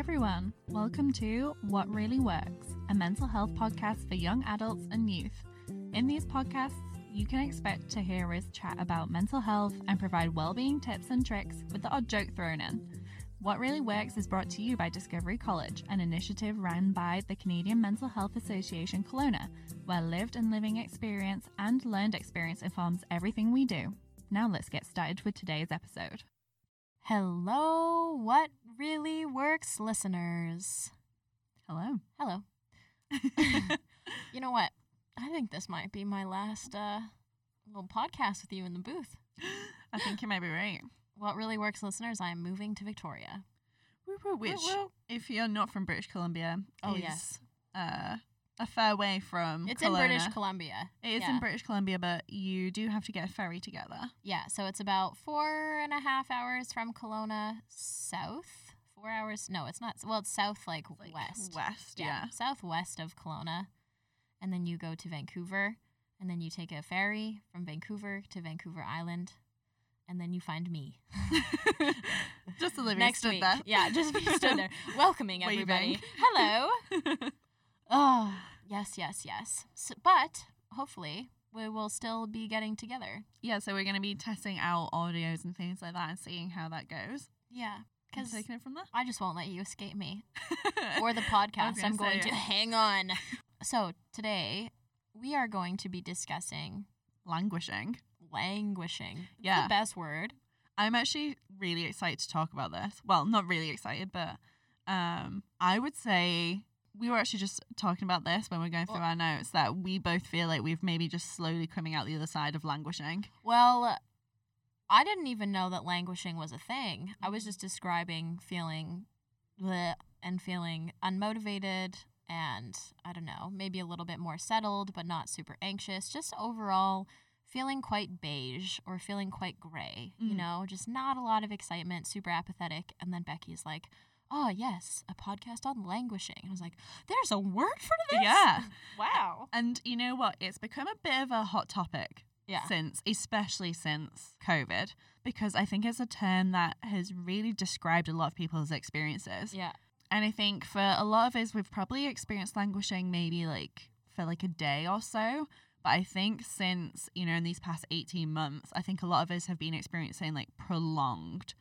everyone. Welcome to What Really Works, a mental health podcast for young adults and youth. In these podcasts, you can expect to hear us chat about mental health and provide well-being tips and tricks with the odd joke thrown in. What Really Works is brought to you by Discovery College, an initiative run by the Canadian Mental Health Association Kelowna, where lived and living experience and learned experience informs everything we do. Now let's get started with today's episode. Hello, what really works, listeners? Hello. Hello. you know what? I think this might be my last uh, little podcast with you in the booth. I think you might be right. What really works, listeners? I am moving to Victoria. Which, woo. if you're not from British Columbia, Oh, is, yes. uh, a fair way from. It's in British Columbia. It is yeah. in British Columbia, but you do have to get a ferry to get there. Yeah, so it's about four and a half hours from Kelowna south. Four hours? No, it's not. Well, it's south, like, Like, west. West, yeah. southwest of Kelowna, and then you go to Vancouver, and then you take a ferry from Vancouver to Vancouver Island, and then you find me. Just Olivia Next stood week. there. Yeah, just be stood there, welcoming Waving. everybody. Hello. Oh, yes, yes, yes. So, but hopefully, we will still be getting together. yeah, so we're going to be testing out audios and things like that and seeing how that goes. Yeah, Because taking it from there. I just won't let you escape me or the podcast. I'm going say- to hang on. So today we are going to be discussing Languishing. languishing. Yeah. the best word. I'm actually really excited to talk about this. Well, not really excited, but um, I would say we were actually just talking about this when we are going through Well- our notes that we both feel like we've maybe just slowly coming out the other side of languishing. Well, I didn't even know that languishing was a thing. I was just describing feeling bleh and feeling unmotivated and I don't know, maybe a little bit more settled, but not super anxious. Just overall feeling quite beige or feeling quite gray, you Mm. know, just not a lot of excitement, super apathetic. And then Becky's like, Oh, yes, a podcast on languishing. I was like, There's a word for this? Yeah. Wow. And you know what? It's become a bit of a hot topic Yeah. since, especially since COVID, because I think it's a term that has really described a lot of people's experiences. Yeah. And I think for a lot of us, we've probably experienced languishing maybe like for like a day or so. But I think since, you know, in these past 18 months, I think a lot of us have been experiencing like prolonged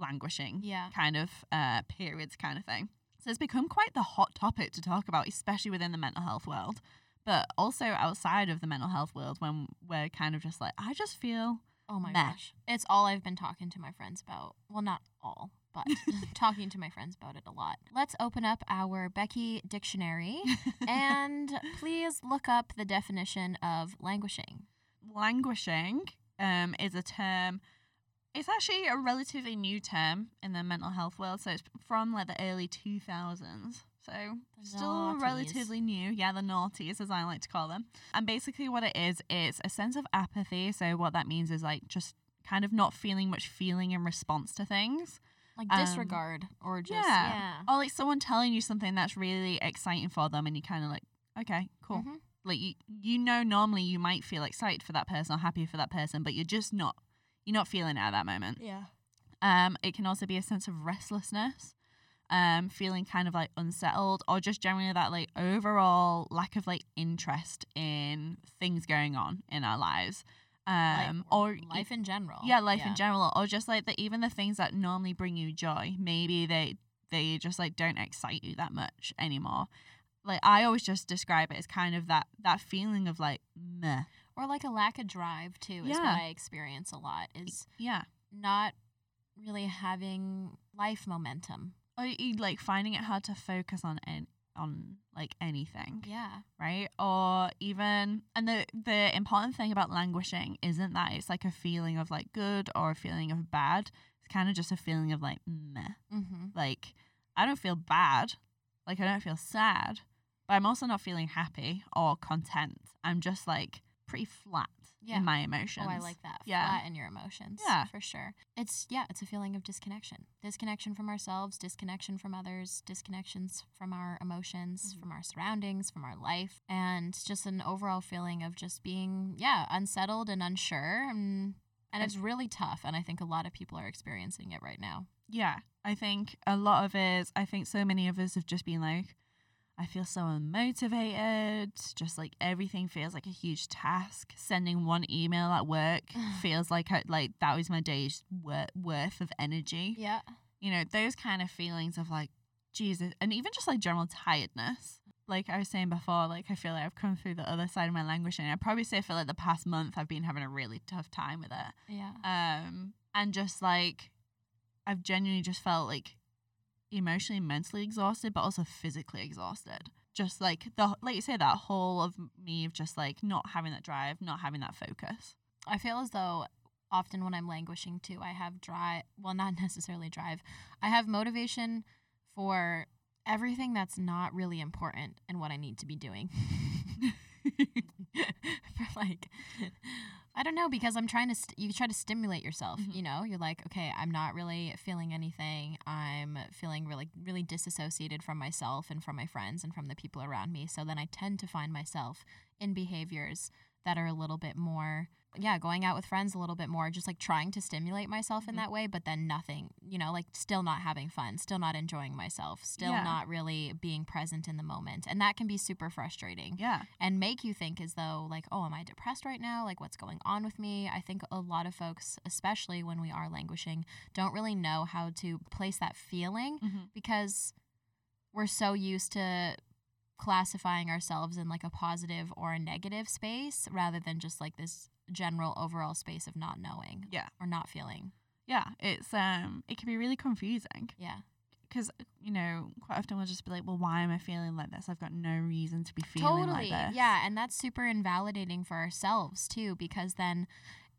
languishing Yeah. kind of uh, periods, kind of thing. So it's become quite the hot topic to talk about, especially within the mental health world, but also outside of the mental health world when we're kind of just like, I just feel Oh my Meh. gosh. It's all I've been talking to my friends about. Well, not all, but talking to my friends about it a lot. Let's open up our Becky dictionary and please look up the definition of languishing. languishing um, is a term. It's actually a relatively new term in the mental health world. So it's from like the early 2000s. So The still noughties. relatively new. Yeah, the naughties, as I like to call them. And basically, what it is, it's a sense of apathy. So what that means is like just kind of not feeling much feeling in response to things. Like Um, disregard or just, yeah. yeah. Or like someone telling you something that's really exciting for them, and you kind of like, okay, cool. Mhm. Like you, you know, normally you might feel excited for that person or happy for that person, but you're just not. You're not feeling it at that moment. Yeah. Um, it can also be a sense of restlessness, um, feeling kind of like unsettled, or just generally that like overall lack of like interest in things going on in our lives. Um, or life in general. yeah, life in general, or just like the even the things that normally bring you joy, maybe they they just like don't excite you that much anymore. Like I always just describe it as kind of that that feeling of like meh. Or like a lack of drive too is Yeah. what I experience a lot is Yeah. not really having life momentum. Or like finding it hard to focus on an, on like anything. Yeah. right? Or even and the the important thing about languishing isn't that it's like a feeling of like good or a feeling of bad. It's kind of just a feeling of like meh. Mm-hmm. Like I don't feel bad, like I don't feel sad, but I'm also not feeling happy or content. I'm just like pretty flat Yeah. in my emotions. Oh, I like that. Yeah. Flat in your emotions. Yeah. For sure. It's yeah, it's a feeling of disconnection. Disconnection from ourselves, disconnection from others, disconnections from our emotions, Mhm. from our surroundings, from our life. And just an overall feeling of just being, yeah, unsettled and unsure. And and it's really tough. And I think a lot of people are experiencing it right now. Yeah, I think a lot of it, I think so many of us have just been like, I feel so unmotivated. Just like everything feels like a huge task. Sending one email at work feels like I, like that was my day's wor- worth of energy. Yeah. You know, those kind of feelings of like, Jesus, and even just like general tiredness. Like I was saying before, like I feel like I've come through the other side of my language, and I probably say for like the past month I've been having a really tough time with it. Yeah. Um, and just like I've genuinely just felt like emotionally, mentally exhausted, but also physically exhausted. Just like the like you say that whole of me of just like not having that drive, not having that focus. I feel as though often when I'm languishing too, I have drive. Well, not necessarily drive. I have motivation for everything that's not really important and what I need to be doing. for like, I don't know because I'm trying to. St- you try to stimulate yourself. Mhm. You know, you're like, okay, I'm not really feeling anything. I'm feeling really, really disassociated from myself and from my friends and from the people around me. So then I tend to find myself in behaviors that are a little bit more yeah going out with friends a little bit more just like trying to stimulate myself in Mhm. that way but then nothing you know like still not having fun still not enjoying myself still Yeah. not really being present in the moment and that can be super frustrating Yeah. and make you think as though like oh am i depressed right now like what's going on with me i think a lot of folks especially when we are languishing don't really know how to place that feeling Mm-hmm. because we're so used to classifying ourselves in like a positive or a negative space rather than just like this general overall space of not knowing Yeah. or not feeling. Yeah. It's um it can be really confusing Yeah. because you know quite often we'll just be like, well, why am I feeling like this? I've got no reason to be feeling totally. like this. Yeah, and that's super invalidating for ourselves too because then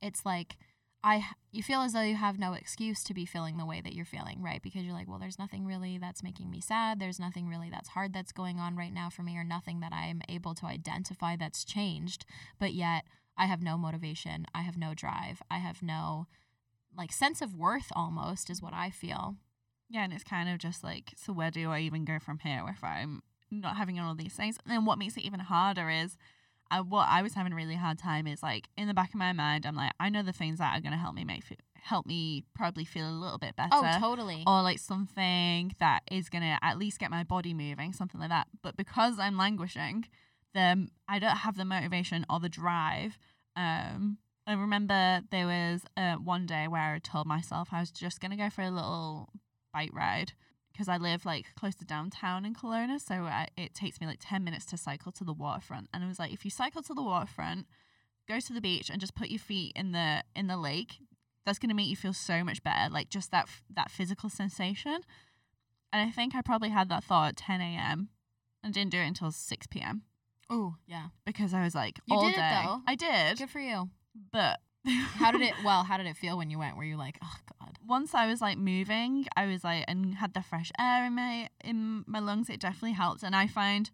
it's like I you feel as though you have no excuse to be feeling the way that you're feeling, right? Because you're like, well, there's nothing really that's making me sad. There's nothing really that's hard that's going on right now for me or nothing that I'm able to identify that's changed. But yet, I have no motivation. I have no drive. I have no like sense of worth almost is what I feel. Yeah, and it's kind of just like, so where do I even go from here if I'm not having all these things? And then what makes it even harder is, I, what I was having a really hard time is like in the back of my mind, I'm like, I know the things that are gonna help me make help me probably feel a little bit oh, better. Oh, totally. or like something that is gonna at least get my body moving, something like that. But because I'm languishing, then I don't have the motivation or the drive. Um, I remember there was uh, one day where I told myself I was just gonna go for a little bike ride because I live like close to downtown in Kelowna, so I, it takes me like ten minutes to cycle to the waterfront. And I was like, if you cycle to the waterfront, go to the beach and just put your feet in the in the lake, that's gonna make you feel so much better. Like just that that physical sensation. And I think I probably had that thought at 10 a.m. and didn't do it until 6 p.m. Oh, yeah. because I was like, You all did it, day. though. I did, Good for you. but How did it well, how did it feel when you went? Were you like, "Oh god." once I was like moving, I was like and had the fresh air in my in my lungs. It definitely helped, and I find,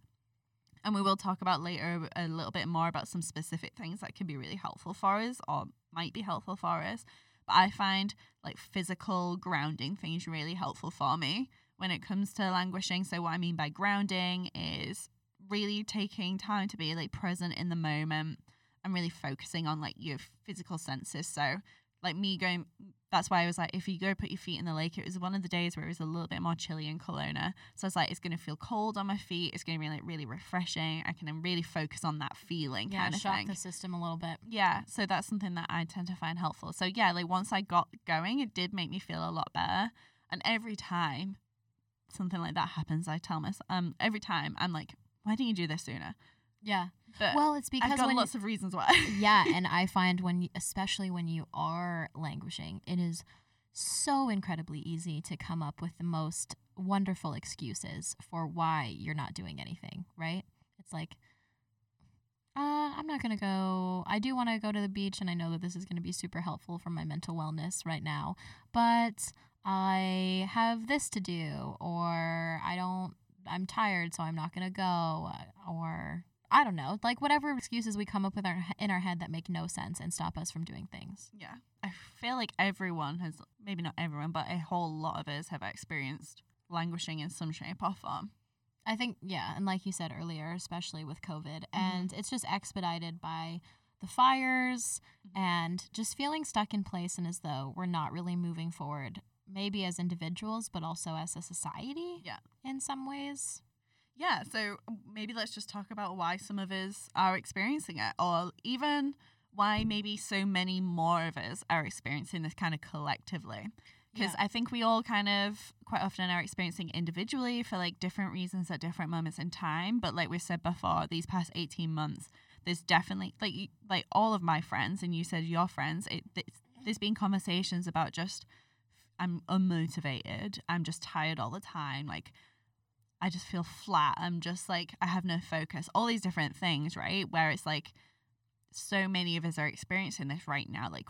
and we will talk about later a little bit more about some specific things that can be really helpful for us or might be helpful for us. But I find like physical grounding things really helpful for me when it comes to languishing. So what I mean by grounding is really taking time to be like present in the moment and really focusing on like your physical senses. So like me going that's why I was like, if you go put your feet in the lake, it was one of the days where it was a little bit more chilly in Kelowna. So I was like, it's gonna feel cold on my feet, it's gonna be like really refreshing. I can then really focus on that feeling Yeah, kind of shock thing. the system a little bit. Yeah, so that's something that I tend to find helpful. So yeah, like once I got going, it did make me feel a lot better. And every time something like that happens, I tell myself, um, every time I'm like, why didn't you do this sooner? Yeah. But Well, it's because I've got lots of reasons why. yeah, and I find when, you, especially when you are languishing, it is so incredibly easy to come up with the most wonderful excuses for why you're not doing anything, right? It's like, uh, I'm not going to go. I do want to go to the beach, and I know that this is going to be super helpful for my mental wellness right now, but I have this to do, or I don't, I'm tired, so I'm not going to go, or I don't know, like whatever excuses we come up with our, in our head that make no sense and stop us from doing things. Yeah. I feel like everyone has, maybe not everyone, but a whole lot of us have experienced languishing in some shape or form. I think, yeah, and like you said earlier, especially with COVID, Mm-hmm. and it's just expedited by the fires Mhm. and just feeling stuck in place and as though we're not really moving forward maybe as individuals, but also as a society. Yeah. In some ways. Yeah, so maybe let's just talk about why some of us are experiencing it, or even why maybe so many more of us are experiencing this kind of collectively. Because Yeah. I think we all kind of quite often are experiencing individually for like different reasons at different moments in time. But like we said before, these past 18 months, there's definitely like like all of my friends, and you said your friends, it, it's, there's been conversations about just I'm unmotivated, I'm just tired all the time, like I just feel flat. I'm just like, I have no focus. All these different things, right? Where it's like, so many of us are experiencing this right now. Like,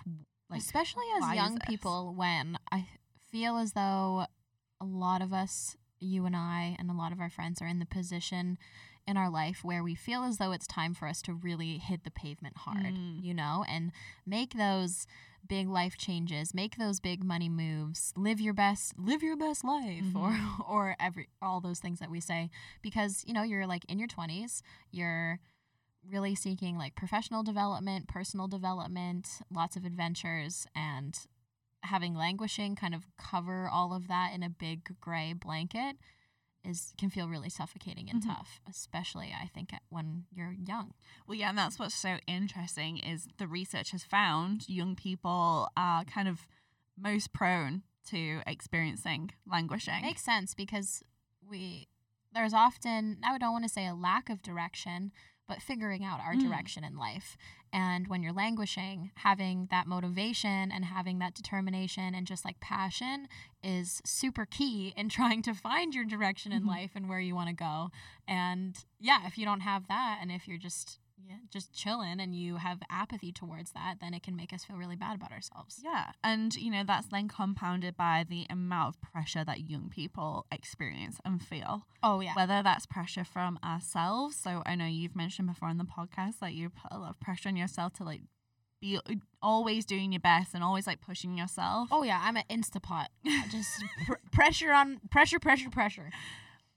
like Especially as young people, when I feel as though a lot of us, you and I, and a lot of our friends are in the position in our life where we feel as though it's time for us to really hit the pavement hard, Mm. you know, and make those big life changes, make those big money moves, live your best, live your best life, or mm-hmm. or every all those things that we say. Because you know you're like in your twenties, you're really seeking like professional development, personal development, lots of adventures, and having languishing kind of cover all of that in a big gray blanket is can feel really suffocating and Mhm. tough, especially I think at- when you're young. Well, yeah, and that's what's so interesting is the research has found young people are kind of most prone to experiencing languishing. Makes sense because we there's often I don't want to say a lack of direction, but figuring out our Mm. direction in life. And when you're languishing, having that motivation and having that determination and just like passion is super key in trying to find your direction in Mhm. life and where you want to go. And yeah, if you don't have that and if you're just yeah, just chilling and you have apathy towards that, then it can make us feel really bad about ourselves. Yeah, and you know that's then compounded by the amount of pressure that young people experience and feel. Oh yeah. Whether that's pressure from ourselves, so I know you've mentioned before on the podcast that you put a lot of pressure on yourself to like be always doing your best and always like pushing yourself. Oh yeah, I'm an Instapot. Just pr- pressure on pressure, pressure, pressure.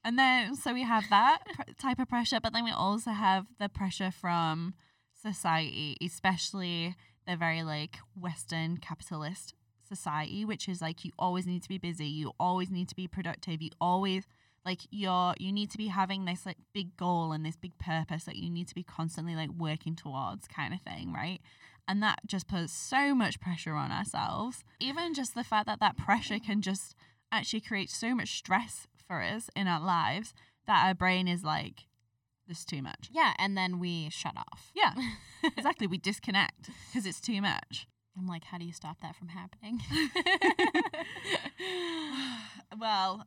And then, so we have that type of pressure, but then we also have the pressure from society, especially the very like Western capitalist society, which is like you always need to be busy, you always need to be productive, you always like you're you need to be having this like big goal and this big purpose that you need to be constantly like working towards kind of thing, right? And that just puts so much pressure on ourselves. Even just the fact that that pressure can just actually create so much stress for us in our lives that our brain is like, this is too much. Yeah, and then we shut off. Yeah, exactly. We disconnect because it's too much. I'm like, how do you stop that from happening? well,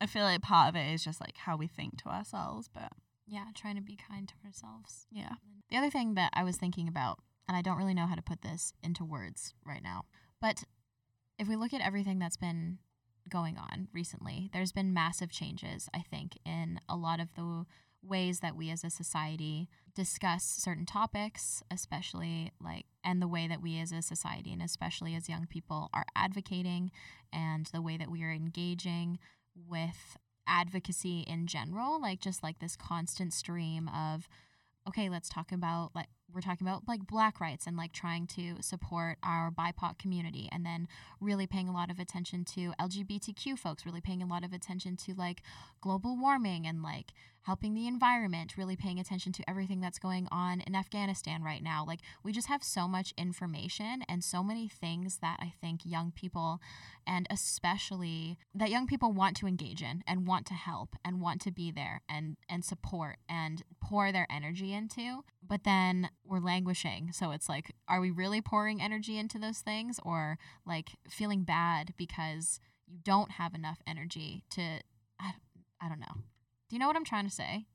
I feel like part of it is just like how we think to ourselves, but yeah, trying to be kind to ourselves. yeah. The other thing that I was thinking about, and I don't really know how to put this into words right now, but if we look at everything that's been going on recently, there's been massive changes, I think, in a lot of the ways that we as a society discuss certain topics, especially like, and the way that we as a society and especially as young people are advocating and the way that we are engaging with advocacy in general, like just like this constant stream of okay, let's talk about like we're talking about like black rights and like trying to support our BIPOC community and then really paying a lot of attention to LGBTQ folks, really paying a lot of attention to like global warming and like helping the environment, really paying attention to everything that's going on in Afghanistan right now. Like we just have so much information and so many things that I think young people and especially that young people want to engage in and want to help and want to be there and and support and pour their energy into but then we're languishing so it's like are we really pouring energy into those things or like feeling bad because you don't have enough energy to I, I don't know do you know what i'm trying to say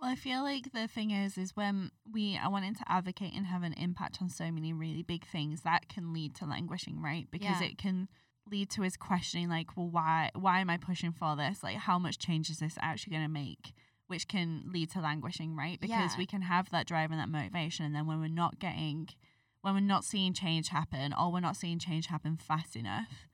Well, I feel like the thing is, is when we are wanting to advocate and have an impact on so many really big things, that can lead to languishing, right? Because Yeah. it can lead to us questioning, like, well, why, why am I pushing for this? Like, how much change is this actually going to make? Which can lead to languishing, right? Because Yeah. we can have that drive and that motivation, and then when we're not getting, when we're not seeing change happen, or we're not seeing change happen fast enough,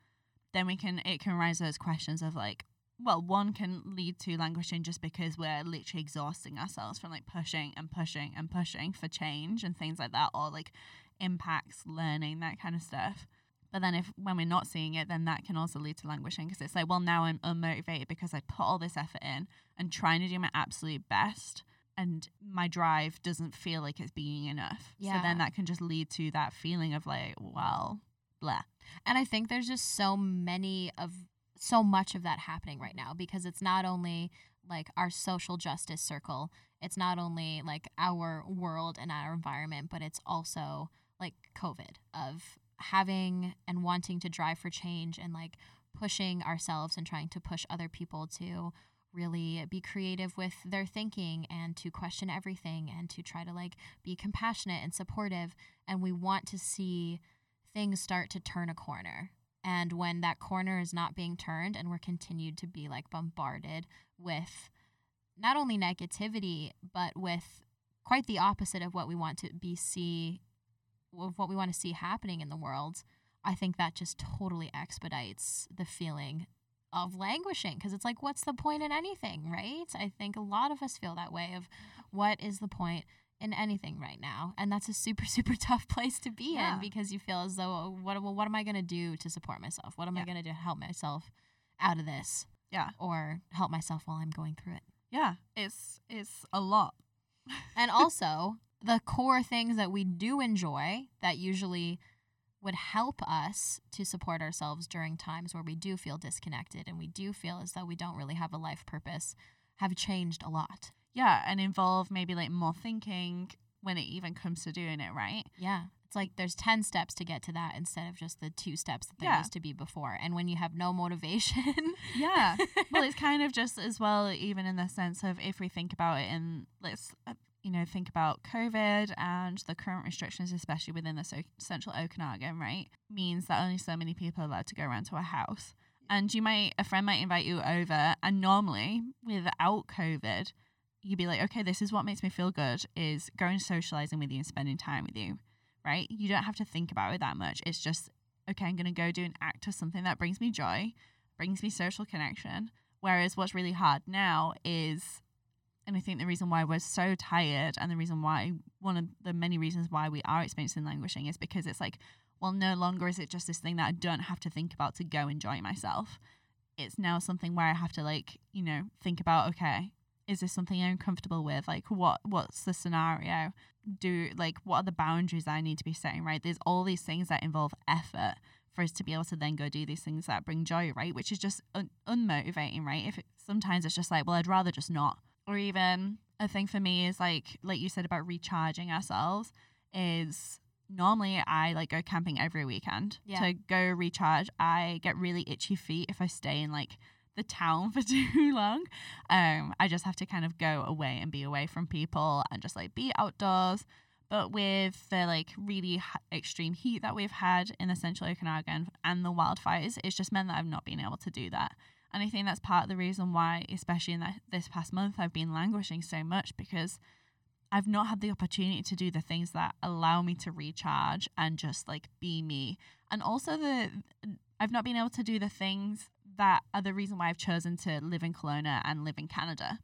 then we can, it can raise those questions of like, well, one can lead to languishing just because we're literally exhausting ourselves from like pushing and pushing and pushing for change and things like that, or like impacts, learning, that kind of stuff. But then if when we're not seeing it, then that can also lead to languishing because it's like, well, now I'm unmotivated because I put all this effort in and trying to do my absolute best and my drive doesn't feel like it's being enough. Yeah. So then that can just lead to that feeling of like, well, blah. And I think there's just so many of so much of that happening right now because it's not only like our social justice circle, it's not only like our world and our environment, but it's also like COVID of having and wanting to drive for change and like pushing ourselves and trying to push other people to really be creative with their thinking and to question everything and to try to like be compassionate and supportive and we want to see things start to turn a corner. And when that corner is not being turned and we're continued to be like bombarded with not only negativity, but with quite the opposite of what we want to be see of what we want to see happening in the world, I think that just totally expedites the feeling of languishing because it's like what's the point in anything, right? I think a lot of us feel that way of what is the point in anything right now and that's a super super tough place to be Yeah. in because you feel as though oh, what well, what am i going to do to support myself what am i going to do to help myself out of this Yeah. or help myself while i'm going through it Yeah. It's it's a lot. and also the core things that we do enjoy that usually would help us to support ourselves during times where we do feel disconnected and we do feel as though we don't really have a life purpose have changed a lot Yeah. And involve maybe like more thinking when it even comes to doing it, right? Yeah. It's like there's 10 steps to get to that instead of just the two steps that there Yeah. used to be before. And when you have no motivation. Yeah. well, it's kind of just as well, even in the sense of if we think about it and let's, you know, think about COVID and the current restrictions, especially within the so- central Okanagan, right, means that only so many people are allowed to go around to a house. And you might, a friend might invite you over, and normally without COVID, you'd be like, okay, this is what makes me feel good is going socializing with you and spending time with you, right? You don't have to think about it that much. It's just, okay, I'm going to go do an act of something that brings me joy, brings me social connection. Whereas what's really hard now is, and I think the reason why we're so tired and the reason why, one of the many reasons why we are experiencing languishing is because it's like, well, no longer is it just this thing that I don't have to think about to go enjoy myself. It's now something where I have to like, you know, think about, okay, is this something I'm comfortable with? Like what what's the scenario? Do like what are the boundaries I need to be setting, right? There's all these things that involve effort for us to be able to then go do these things that bring joy, right? Which is just un- unmotivating, right? If it, sometimes it's just like, well, I'd rather just not. Or even a thing for me is like, like you said about recharging ourselves, is normally I like go camping every weekend Yeah. to go recharge. I get really itchy feet if I stay in like the town for too long. Um, I just have to kind of go away and be away from people and just like be outdoors. But with the like really h- extreme heat that we've had in the central Okanagan and the wildfires, it's just meant that I've not been able to do that. And I think that's part of the reason why, especially in the, this past month, I've been languishing so much because I've not had the opportunity to do the things that allow me to recharge and just like be me. And also the I've not been able to do the things that are the reason why I've chosen to live in Kelowna and live in Canada,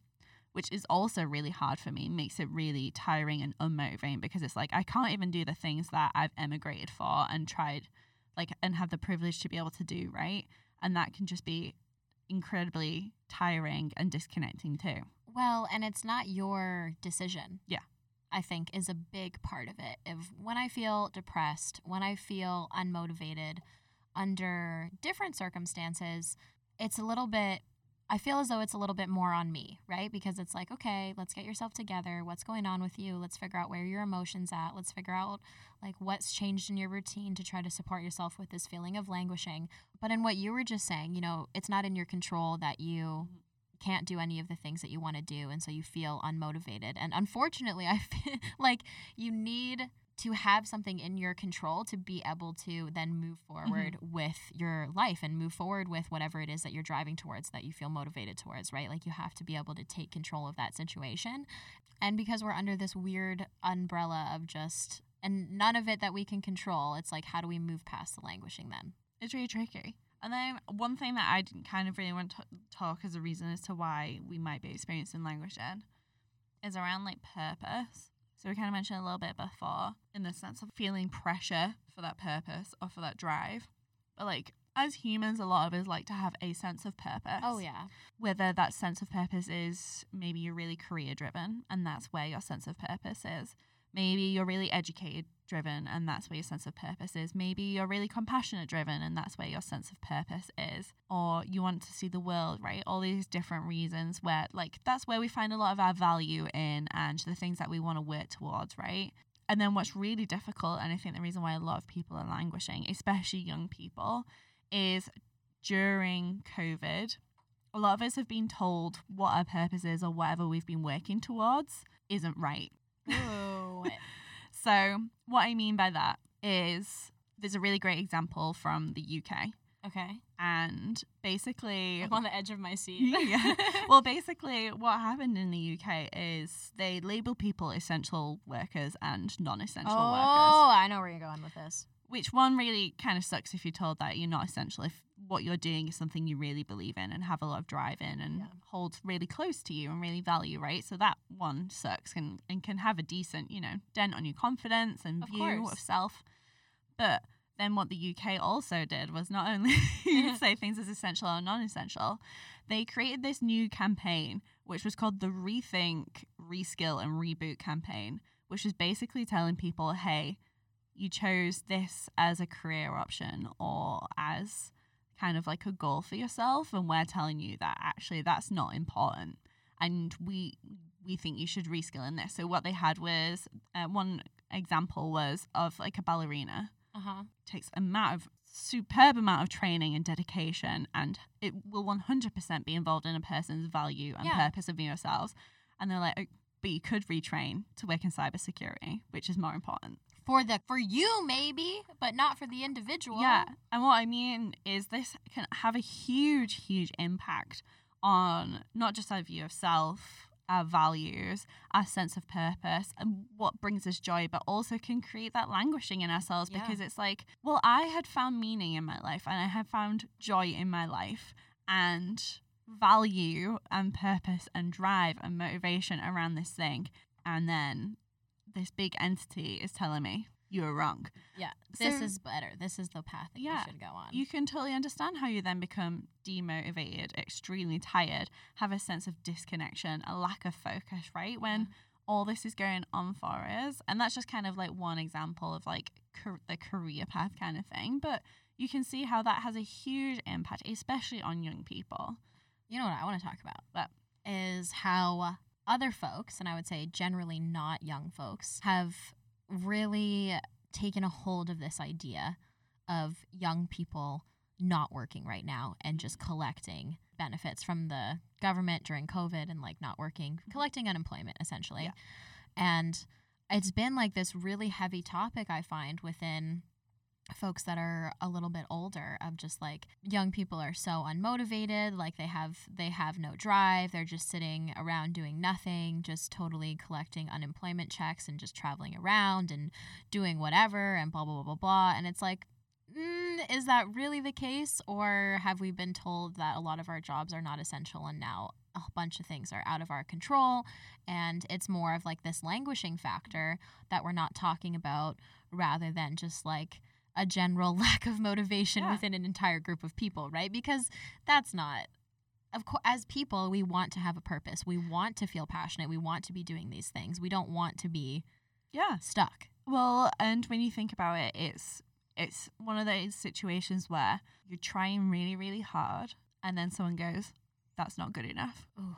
which is also really hard for me. Makes it really tiring and unmotivating because it's like I can't even do the things that I've emigrated for and tried like and have the privilege to be able to do, right? And that can just be incredibly tiring and disconnecting too. Well, and it's not your decision. Yeah. I think is a big part of it. If when I feel depressed, when I feel unmotivated under different circumstances, it's a little bit I feel as though it's a little bit more on me, right? Because it's like, okay, let's get yourself together. What's going on with you? Let's figure out where your emotions at. Let's figure out like what's changed in your routine to try to support yourself with this feeling of languishing. But in what you were just saying, you know, it's not in your control that you mm-hmm. can't do any of the things that you want to do and so you feel unmotivated and unfortunately i feel like you need to have something in your control to be able to then move mm-hmm. forward with your life and move forward with whatever it is that you're driving towards that you feel motivated towards right like you have to be able to take control of that situation and because we're under this weird umbrella of just and none of it that we can control it's like how do we move past the languishing then It's really tricky. And then one thing that I didn't kind of really want to talk as a reason as to why we might be experiencing languishing is around like purpose. So we kind of mentioned a little bit before in the sense of feeling pressure for that purpose or for that drive. but like as humans, a lot of us like to have a sense of purpose. Oh yeah. Whether that sense of purpose is maybe you're really career driven and that's where your sense of purpose is. Maybe you're really educated driven and that's where your sense of purpose is. Maybe you're really compassionate driven and that's where your sense of purpose is. Or you want to see the world, right? All these different reasons where, like, that's where we find a lot of our value in and the things that we want to work towards, right? And then what's really difficult, and I think the reason why a lot of people are languishing, especially young people, is during COVID, a lot of us have been told what our purpose is or whatever we've been working towards isn't right. Ooh. So, what I mean by that is there's a really great example from the UK. okay. And basically, I'm on the edge of my seat. Yeah. well, basically, what happened in the UK is they label people essential workers and non essential oh, workers. Oh, I know where you're going with this. Which one really kind of sucks if you're told that you're not essential, if what you're doing is something you really believe in and have a lot of drive in and Yeah. hold really close to you and really value, right? So that one sucks and, and can have a decent, you know, dent on your confidence and Of view course. of self. But then what the UK also did was not only say things as essential or non essential, they created this new campaign, which was called the Rethink, Reskill, and Reboot campaign, which was basically telling people, hey, you chose this as a career option or as kind of like a goal for yourself, and we're telling you that actually that's not important. And we we think you should reskill in this. So what they had was uh, one example was of like a ballerina Uh huh. takes amount of superb amount of training and dedication and it will 100% be involved in a person's value and Yeah. purpose of yourselves and they're like "Oh, but you could retrain to work in cybersecurity which is more important For the for you maybe, but not for the individual. yeah and what i mean is this can have a huge huge impact on not just our view of self our values, our sense of purpose, and what brings us joy, but also can create that languishing in ourselves Yeah. because it's like, well, I had found meaning in my life and I had found joy in my life and value and purpose and drive and motivation around this thing. And then this big entity is telling me you were wrong. Yeah. This So- is better. This is the path that Yeah, you should go on. You can totally understand how you then become demotivated, extremely tired, have a sense of disconnection, a lack of focus, right? When all this is going on for us. And that's just kind of like one example of like the career path kind of thing. But you can see how that has a huge impact, especially on young people. you know what I want to talk about? What? Is how other folks, and I would say generally not young folks, have really taken a hold of this idea of young people not working right now and just collecting benefits from the government during COVID and like not working, collecting unemployment essentially. Yeah. And it's been like this really heavy topic I find within folks that are a little bit older of just like young people are so unmotivated like they have they have no drive they're just sitting around doing nothing just totally collecting unemployment checks and just traveling around and doing whatever and blah blah blah blah blah. And it's like mm, is that really the case? Or have we been told that a lot of our jobs are not essential and now a bunch of things are out of our control? And it's more of like this languishing factor that we're not talking about rather than just like a general lack of motivation Yeah. within an entire group of people, right? Because that's not of course as people we want to have a purpose. We want to feel passionate. We want to be doing these things. We don't want to be Yeah. stuck. Well, and when you think about it, it's it's one of those situations where you're trying really, really hard and then someone goes, That's not good enough. Ooh.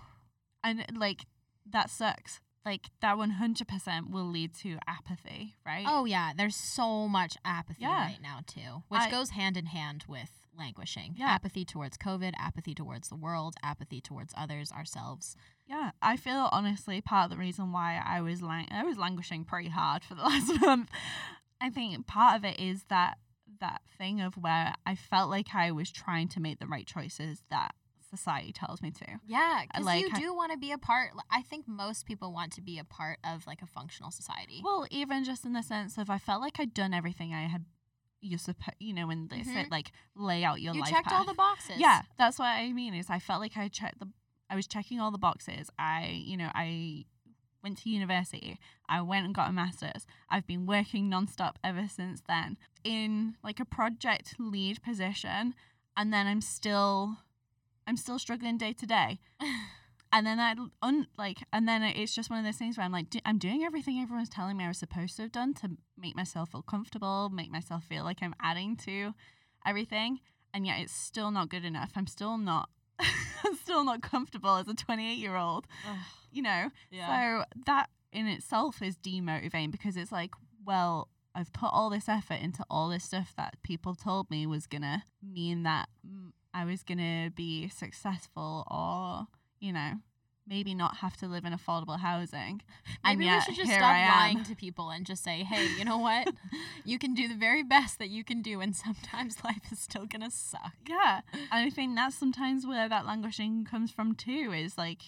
And like that sucks. Like that one hundred percent will lead to apathy, right? Oh yeah, there's so much apathy Yeah. right now too, which I- goes hand in hand with languishing. Yeah. Apathy towards COVID, apathy towards the world, apathy towards others, ourselves. Yeah, I feel honestly part of the reason why I was lang- I was languishing pretty hard for the last month. I think part of it is that that thing of where I felt like I was trying to make the right choices that society tells me to. Yeah, because like, you do want to be a part. I think most people want to be a part of like a functional society. Well, even just in the sense of I felt like I'd done everything I had. You supposed, you know, when they said Mhm. like lay out your you life checked all the boxes. Yeah, that's what I mean. Is I felt like I checked the, I was checking all the boxes. I, you know, I went to university. I went and got a master's. I've been working nonstop ever since then in like a project lead position. And then I'm still, I'm still struggling day to day. And then I un, like, and then it's just one of those things where I'm like, do, I'm doing everything everyone's telling me I was supposed to have done to make myself feel comfortable, make myself feel like I'm adding to everything, and yet it's still not good enough. I'm still not, I'm still not comfortable as a 28 year old, you know. yeah. So that in itself is demotivating because it's like, well, I've put all this effort into all this stuff that people told me was gonna mean that I was gonna be successful or, you know, maybe not have to live in affordable housing. and Maybe we should just stop lying to people and just say, hey, you know what? you can do the very best that you can do, and sometimes life is still gonna suck. Yeah, and I think that's sometimes where that languishing comes from too. Is like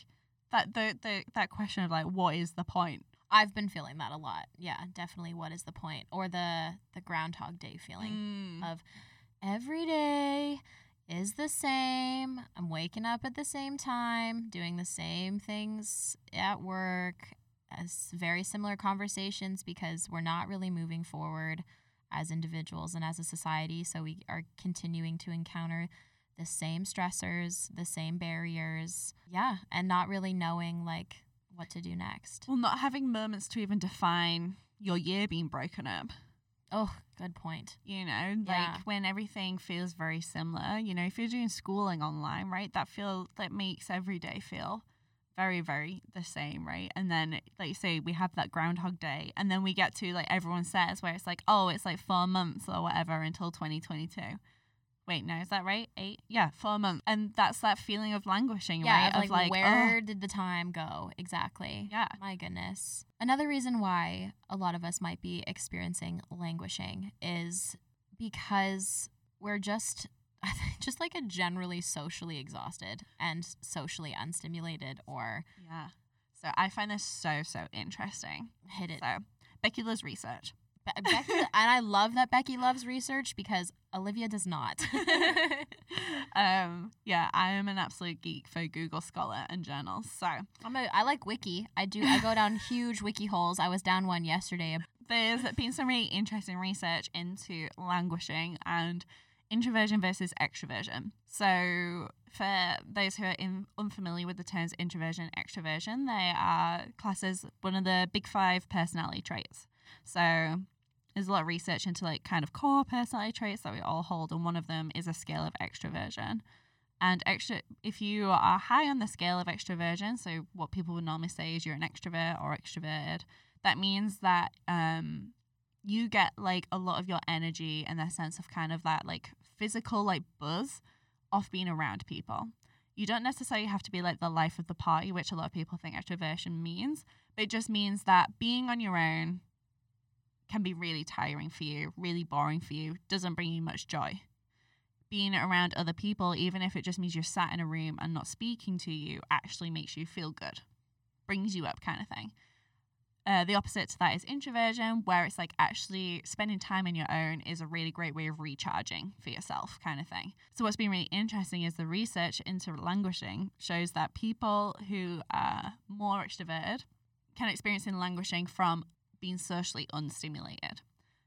that the, the that question of like, what is the point? I've been feeling that a lot. Yeah, definitely. What is the point? Or the the Groundhog Day feeling Mm. of every day is the same. I'm waking up at the same time, doing the same things at work, as very similar conversations because we're not really moving forward as individuals and as a society. So we are continuing to encounter the same stressors, the same barriers. Yeah, and not really knowing like what to do next. Well, not having moments to even define your year being broken up. Oh, good point. You know, Yeah. like when everything feels very similar. You know, if you're doing schooling online, right, that feel that makes every day feel very, very the same, right? And then, like you say, we have that Groundhog Day, and then we get to like everyone says where it's like, oh, it's like four months or whatever until 2022. Wait, no, is that right? Eight? Yeah, four months, and that's that feeling of languishing, Yeah, right? of like, oh, where did the time go exactly? yeah, My goodness. Another reason why a lot of us might be experiencing languishing is because we're just just like a generally socially exhausted and socially unstimulated or yeah. So I find this so so interesting. hit it. So Becky Liz research. Be- Becky, and I love that Becky loves research because Olivia does not. um, yeah, I am an absolute geek for Google Scholar and journals. So I'm a, I like wiki. I do. I go down huge wiki holes. I was down one yesterday. there's been some really interesting research into languishing and introversion versus extroversion. So, for those who are in, unfamiliar with the terms introversion and extroversion, they are classed as one of the big five personality traits. So, there's a lot of research into like kind of core personality traits that we all hold, and one of them is a scale of extroversion. And extra, if you are high on the scale of extroversion, so what people would normally say is you're an extrovert or extroverted, that means that um, you get like a lot of your energy and that sense of kind of that like physical like buzz off being around people. You don't necessarily have to be like the life of the party, which a lot of people think extroversion means, but it just means that being on your own can be really tiring for you, really boring for you, doesn't bring you much joy. Being around other people, even if it just means you're sat in a room and not speaking to you, actually makes you feel good, brings you up, kind of thing. Uh, the opposite to that is introversion, where it's like actually spending time on your own is a really great way of recharging for yourself, kind of thing. So, what's been really interesting is the research into languishing shows that people who are more extroverted can experience languishing from being socially unstimulated.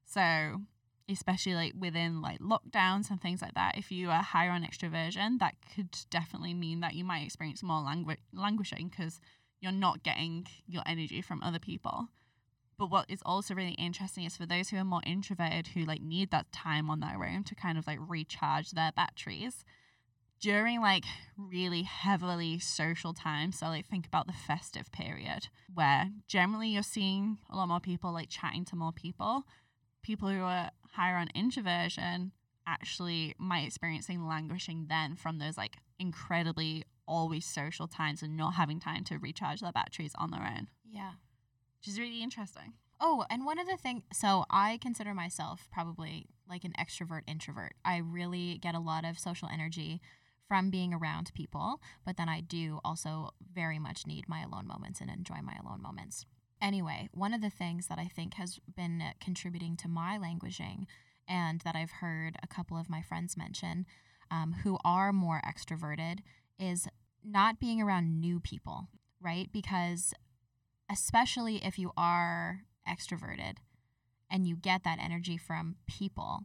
So, especially like within like lockdowns and things like that, if you are higher on extroversion, that could definitely mean that you might experience more langu- languishing because you're not getting your energy from other people. But what is also really interesting is for those who are more introverted who like need that time on their own to kind of like recharge their batteries during like really heavily social times. So like think about the festive period where generally you're seeing a lot more people like chatting to more people. People who are higher on introversion actually might experiencing languishing then from those like incredibly always social times and not having time to recharge their batteries on their own, Yeah. which is really interesting. Oh, and one of the things, so I consider myself probably like an extrovert introvert. I really get a lot of social energy from being around people, but then I do also very much need my alone moments and enjoy my alone moments. Anyway, one of the things that I think has been contributing to my languishing and that I've heard a couple of my friends mention um, who are more extroverted is not being around new people, right? Because especially if you are extroverted and you get that energy from people.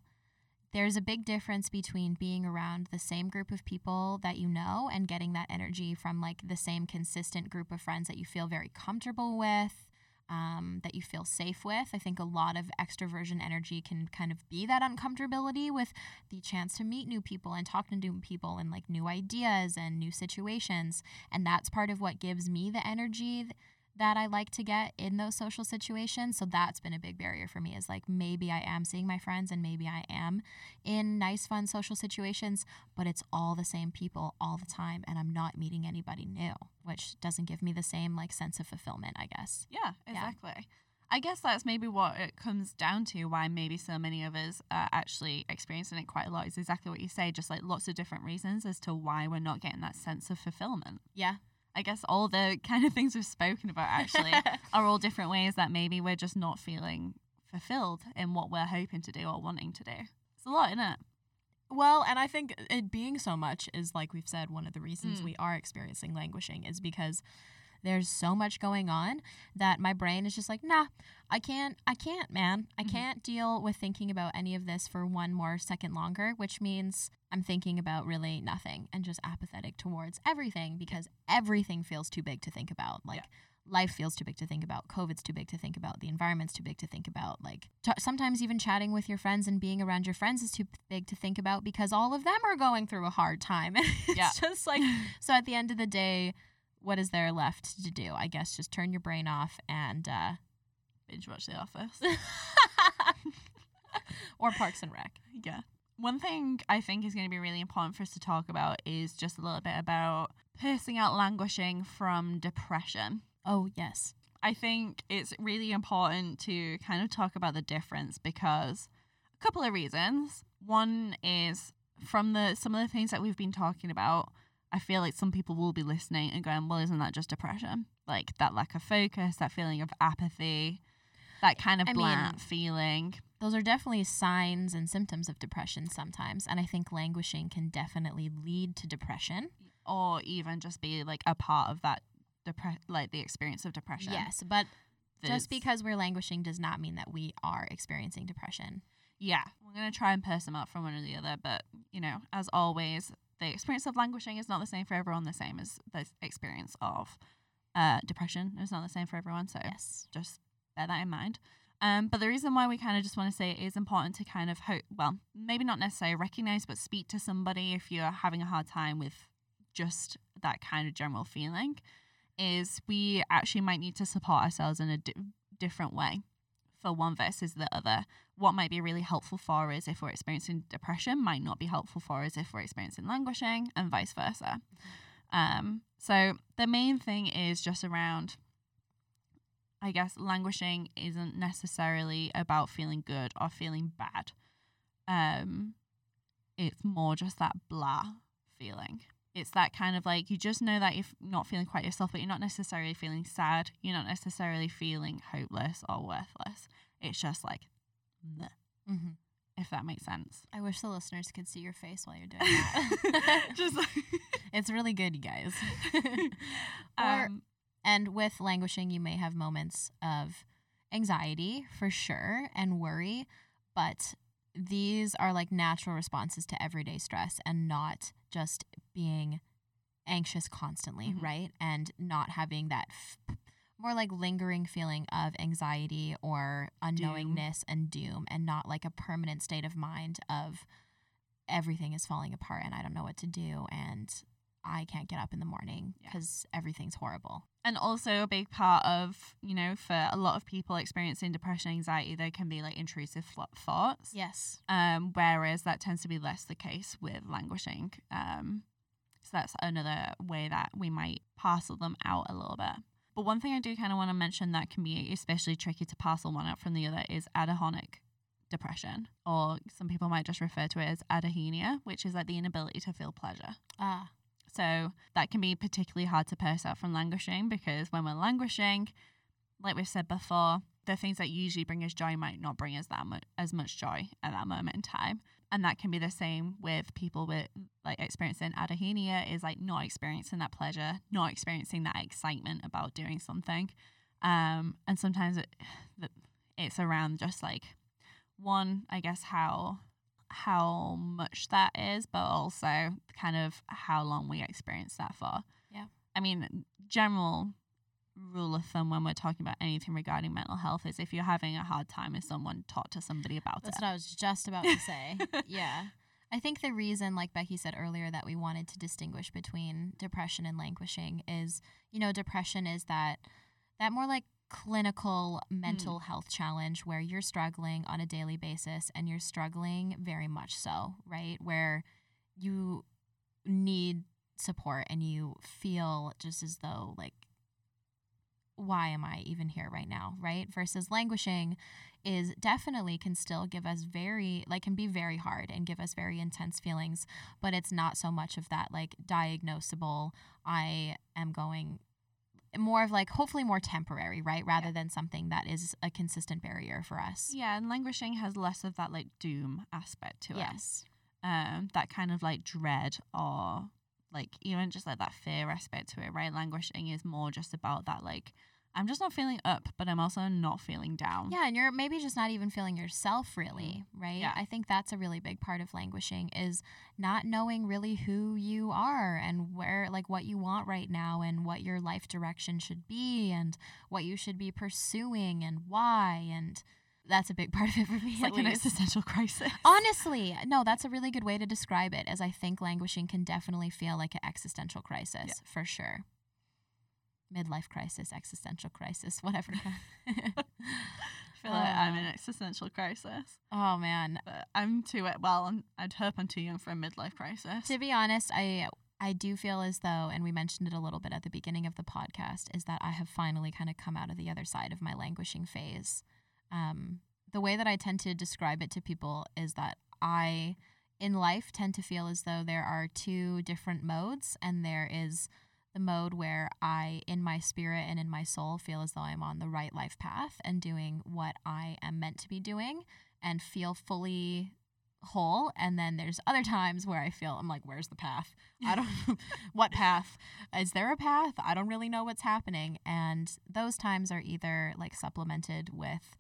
There's a big difference between being around the same group of people that you know and getting that energy from like the same consistent group of friends that you feel very comfortable with, um, that you feel safe with. I think a lot of extroversion energy can kind of be that uncomfortability with the chance to meet new people and talk to new people and like new ideas and new situations. And that's part of what gives me the energy that I like to get in those social situations. So that's been a big barrier for me is like maybe I am seeing my friends and maybe I am in nice, fun social situations, but it's all the same people all the time and I'm not meeting anybody new, which doesn't give me the same like sense of fulfillment, I guess. Yeah, exactly. I guess that's maybe what it comes down to why maybe so many of us are actually experiencing it quite a lot is exactly what you say, just like lots of different reasons as to why we're not getting that sense of fulfillment. Yeah. I guess all the kind of things we've spoken about actually are all different ways that maybe we're just not feeling fulfilled in what we're hoping to do or wanting to do. It's a lot, isn't it? Well, and I think it being so much is like we've said, one of the reasons Mm. we are experiencing languishing is because there's so much going on that my brain is just like, nah, I can't, I can't, man. I Mhm. can't deal with thinking about any of this for one more second longer, which means I'm thinking about really nothing and just apathetic towards everything because everything feels too big to think about. Like, Yeah. life feels too big to think about. COVID's too big to think about. The environment's too big to think about. Like t- sometimes even chatting with your friends and being around your friends is too big to think about because all of them are going through a hard time. it's Yeah. just like so at the end of the day, what is there left to do? I guess just turn your brain off and uh Binge watch The Office. or Parks and Rec. Yeah. One thing I think is going to be really important for us to talk about is just a little bit about piercing out languishing from depression. Oh, yes. I think it's really important to kind of talk about the difference because a couple of reasons. One is from the some of the things that we've been talking about, I feel like some people will be listening and going, "Well, isn't that just depression? Like that lack of focus, that feeling of apathy, that kind of I mean- bland feeling." Those are definitely signs and symptoms of depression sometimes, and I think languishing can definitely lead to depression. or even just be like a part of that depre- like the experience of depression. Yes, but There's- just because we're languishing does not mean that we are experiencing depression. yeah, we're gonna try and pair them out from one or the other, but you know, as always, the experience of languishing is not the same for everyone. The same as the experience of uh, depression is not the same for everyone. So Yes. just bear that in mind. Um, but the reason why we kind of just want to say it is important to kind of hope, well, maybe not necessarily recognize, but speak to somebody if you're having a hard time with just that kind of general feeling, is we actually might need to support ourselves in a di- different way for one versus the other. What might be really helpful for us if we're experiencing depression might not be helpful for us if we're experiencing languishing, and vice versa. Um, so the main thing is just around I guess languishing isn't necessarily about feeling good or feeling bad. Um, it's more just that blah feeling. It's that kind of like you just know that you're not feeling quite yourself, but you're not necessarily feeling sad. You're not necessarily feeling hopeless or worthless. It's just like, Mm-hmm. if that makes sense. I wish the listeners could see your face while you're doing that. just like, it's really good, you guys. or, um, and with languishing, you may have moments of anxiety for sure and worry, but these are like natural responses to everyday stress and not just being anxious constantly, Mhm. right? And not having that f- more like lingering feeling of anxiety or unknowingness and doom and not like a permanent state of mind of everything is falling apart and I don't know what to do and I can't get up in the morning Yeah. because everything's horrible. And also a big part of you know for a lot of people experiencing depression anxiety there can be like intrusive thoughts. Yes. um whereas that tends to be less the case with languishing um so that's another way that we might parcel them out a little bit. But one thing i do kind of want to mention that can be especially tricky to parcel one out from the other is anhedonic depression or some people might just refer to it as anhedonia which is like the inability to feel pleasure. Ah, so that can be particularly hard to parse out from languishing because when we're languishing, like we've said before, the things that usually bring us joy might not bring us that much as much joy at that moment in time. And that can be the same with people with like experiencing anhedonia is like not experiencing that pleasure, not experiencing that excitement about doing something. Um, and sometimes it, it's around just like one, I guess how how much that is, but also kind of how long we experience that for. Yeah. I mean, general rule of thumb when we're talking about anything regarding mental health is if you're having a hard time with someone, talk to somebody about That's it. what I was just about to say. yeah. I think the reason, like Becky said earlier, that we wanted to distinguish between depression and languishing is, you know, depression is that that more like clinical mental mm. health challenge where you're struggling on a daily basis and you're struggling very much so, right? Where you need support and you feel just as though like why am I even here right now, right? Versus languishing is definitely can still give us very like can be very hard and give us very intense feelings, but it's not so much of that like diagnosable I am going more of like hopefully more temporary, right? Rather than something that is a consistent barrier for us. Yeah, and languishing has less of that like doom aspect to it. Yes. Um, that kind of like dread or like even just like that fear aspect to it, right? Languishing is more just about that like I'm just not feeling up, but I'm also not feeling down. Yeah, and you're maybe just not even feeling yourself really, mm. right? Yeah. I think that's a really big part of languishing is not knowing really who you are and where like what you want right now and what your life direction should be and what you should be pursuing and why and that's a big part of it for me. It's like an existential crisis. Honestly, no, that's a really good way to describe it as I think languishing can definitely feel like an existential crisis Yeah. for sure. Midlife crisis, existential crisis, whatever. I feel like I'm in Uh, an existential crisis. oh man, But I'm too well. I'm, I'd hope I'm too young for a midlife crisis. To be honest, I I do feel as though, and we mentioned it a little bit at the beginning of the podcast, is that I have finally kind of come out of the other side of my languishing phase. Um, the way that I tend to describe it to people is that I, in life, tend to feel as though there are two different modes, and there is the mode where I, in my spirit and in my soul, feel as though I'm on the right life path and doing what I am meant to be doing and feel fully whole. And then there's other times where I feel I'm like, where's the path? I don't, what path? Is there a path? I don't really know what's happening. And those times are either like supplemented with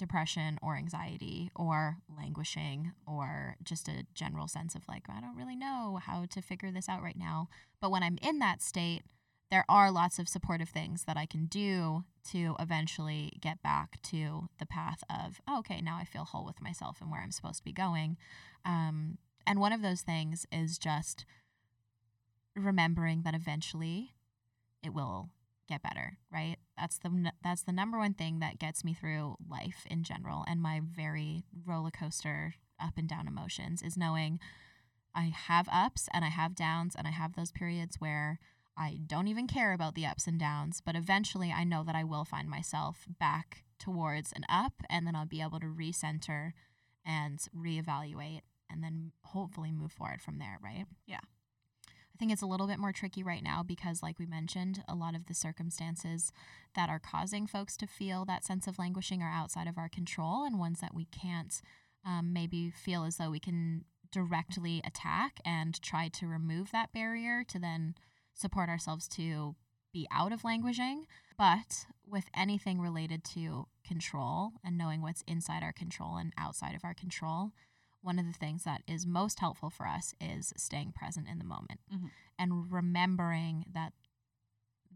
depression or anxiety or languishing or just a general sense of like, I don't really know how to figure this out right now. But when I'm in that state, there are lots of supportive things that I can do to eventually get back to the path of, oh, okay, now I feel whole with myself and where I'm supposed to be going. Um, and one of those things is just remembering that eventually it will get better, right? That's the that's the number one thing that gets me through life in general and my very roller coaster up and down emotions is knowing I have ups and I have downs and I have those periods where I don't even care about the ups and downs, but eventually I know that I will find myself back towards an up and then I'll be able to recenter and reevaluate and then hopefully move forward from there, right? Yeah. Think it's a little bit more tricky right now because, like we mentioned, a lot of the circumstances that are causing folks to feel that sense of languishing are outside of our control and ones that we can't um, maybe feel as though we can directly attack and try to remove that barrier to then support ourselves to be out of languishing. But with anything related to control and knowing what's inside our control and outside of our control, one of the things that is most helpful for us is staying present in the moment Mhm. and remembering that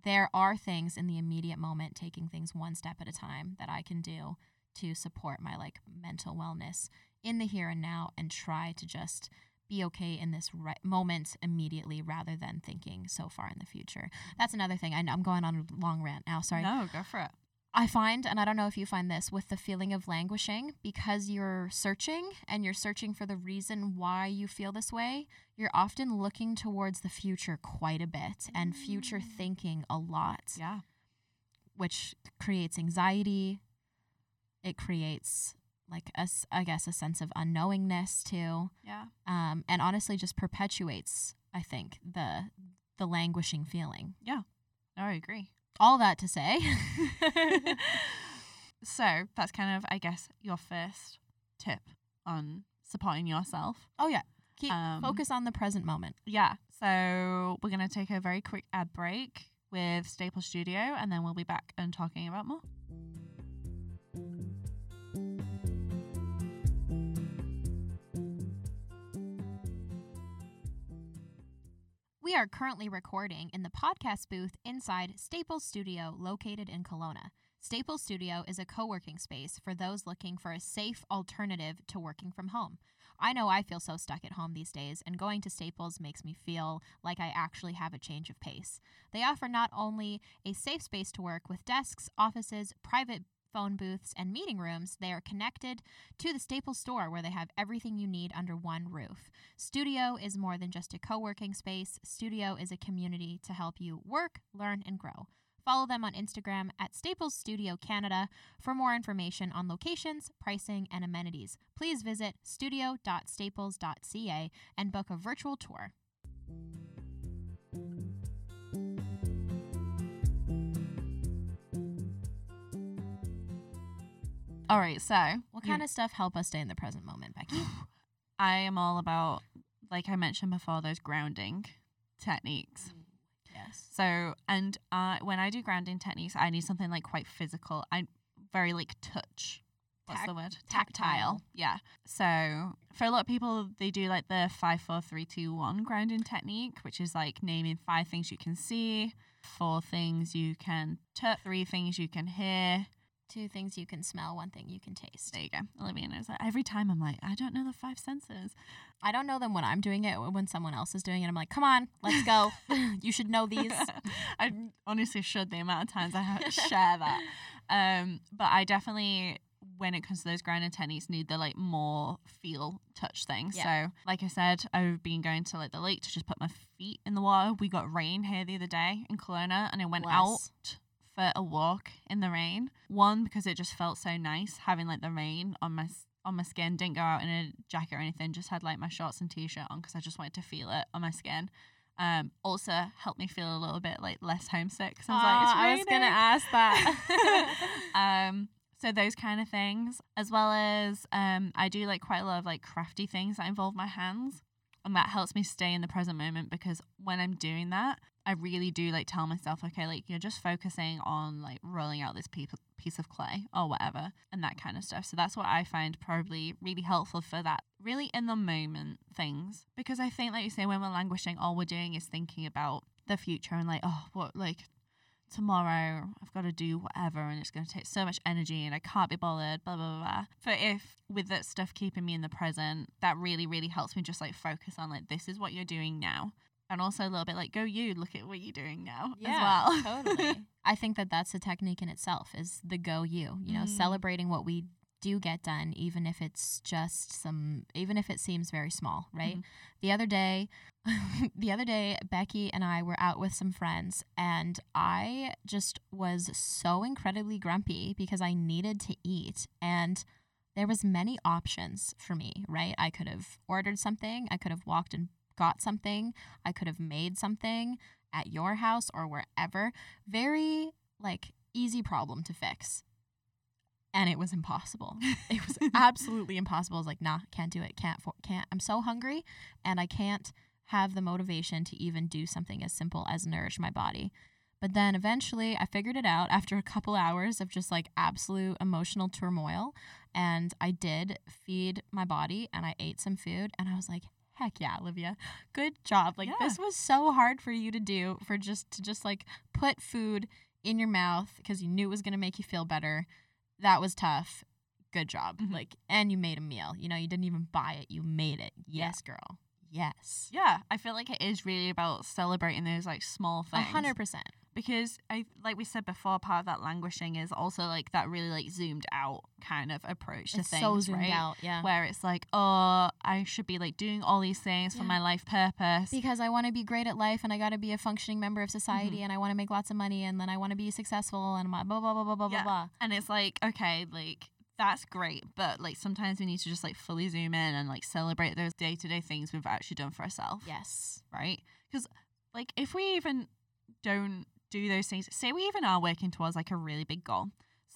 there are things in the immediate moment, taking things one step at a time that I can do to support my like mental wellness in the here and now and try to just be okay in this right moment immediately rather than thinking so far in the future. That's another thing. I know I'm going on a long rant now. Sorry. No, go for it. I find, and I don't know if you find this, with the feeling of languishing, because you're searching and you're searching for the reason why you feel this way, you're often looking towards the future quite a bit and future Mm. thinking a lot, Yeah. which creates anxiety. It creates, like, a, I guess, a sense of unknowingness too. Yeah. Um, and honestly, just perpetuates, I think, the the languishing feeling. Yeah. No, I agree. All that to say, so that's kind of, I guess, your first tip on supporting yourself. oh yeah, keep Um, focus on the present moment. Yeah. So we're going to take a very quick ad break. with Staple Studio, and then we'll be back and talking about more. We are currently recording in the podcast booth inside Staples Studio, located in Kelowna. Staples Studio is a co working space for those looking for a safe alternative to working from home. I know I feel so stuck at home these days, and going to Staples makes me feel like I actually have a change of pace. They offer not only a safe space to work with desks, offices, private phone booths, and meeting rooms, they are connected to the Staples store where they have everything you need under one roof. Studio is more than just a co working space, Studio is a community to help you work, learn, and grow. Follow them on Instagram at Staples Studio Canada for more information on locations, pricing, and amenities. Please visit studio.staples.ca and book a virtual tour. All right, so What kind of stuff help us stay in the present moment, Becky? I am all about, like I mentioned before, those grounding techniques. yes. So, and uh, when I do grounding techniques, I need something like quite physical. I'm very like touch. What's Tac- the word? tactile. Yeah. So for a lot of people, they do like the five, four, three, two, one grounding technique, which is like naming five things you can see, four things you can touch, three things you can hear. Two things you can smell, one thing you can taste. There you go. Olivia knows that. Every time I'm like, I don't know the five senses. I don't know them when I'm doing it. When someone else is doing it, I'm like, come on, let's go. you should know these. I honestly should the amount of times I have to share that. Um, but I definitely, when it comes to those grounding techniques, need the like more feel touch thing. Yeah. So, like I said, I've been going to like the lake to just put my feet in the water. We got rain here the other day in Kelowna, and I went Bless. out for a walk in the rain. One because it just felt so nice having like the rain on my on my skin. Didn't go out in a jacket or anything. Just had like my shorts and t-shirt on because I just wanted to feel it on my skin. Um, also helped me feel a little bit like less homesick. 'cause I was like, it's Ah, I was gonna ask that. um, so those kind of things, as well as um, I do like quite a lot of like crafty things that involve my hands, and that helps me stay in the present moment because when I'm doing that, I really do like tell myself, okay, like you're just focusing on like rolling out this piece of clay or whatever, and that kind of stuff. So that's what I find probably really helpful for that really in the moment things because I think, like you say, when we're languishing, all we're doing is thinking about the future and like, oh, what like tomorrow I've got to do whatever and it's going to take so much energy and I can't be bothered, blah, blah, blah. But if with that stuff keeping me in the present, that really, really helps me just like focus on like, this is what you're doing now. And also a little bit like, go you, look at what you're doing now as well. totally. I think that that's a technique in itself is the go you, you know, Mm. celebrating what we do get done even if it's just some even if it seems very small, right? Mhm. The other day the other day Becky and I were out with some friends and I just was so incredibly grumpy because I needed to eat and there was many options for me, right? I could have ordered something, I could have walked and got something, I could have made something at your house or wherever. Very like easy problem to fix. And it was impossible. It was absolutely impossible. I was like, nah, can't do it. Can't, for- can't. I'm so hungry and I can't have the motivation to even do something as simple as nourish my body. But then eventually I figured it out after a couple hours of just like absolute emotional turmoil. And I did feed my body and I ate some food. And I was like, heck yeah, Olivia, good job. Like Yeah. this was so hard for you to do for just to just like put food in your mouth because you knew it was going to make you feel better. That was tough. Good job. Mhm. Like, and you made a meal. You know, you didn't even buy it. You made it. Yes, girl. Yes. Yeah, I feel like it is really about celebrating those like small A things. hundred percent. Because I like we said before, part of that languishing is also like that really like zoomed out kind of approach to It's things, so zoomed right? out. Yeah. Where it's like, oh, I should be like doing all these things for my life purpose. because I want to be great at life and I got to be a functioning member of society Mm-hmm. and I want to make lots of money and then I want to be successful and blah, blah, blah, blah, blah, blah, blah. and it's like, okay, like that's great, but like sometimes we need to just like fully zoom in and like celebrate those day to day things we've actually done for ourselves. Yes. right? Because like if we even don't do those things, say we even are working towards like a really big goal.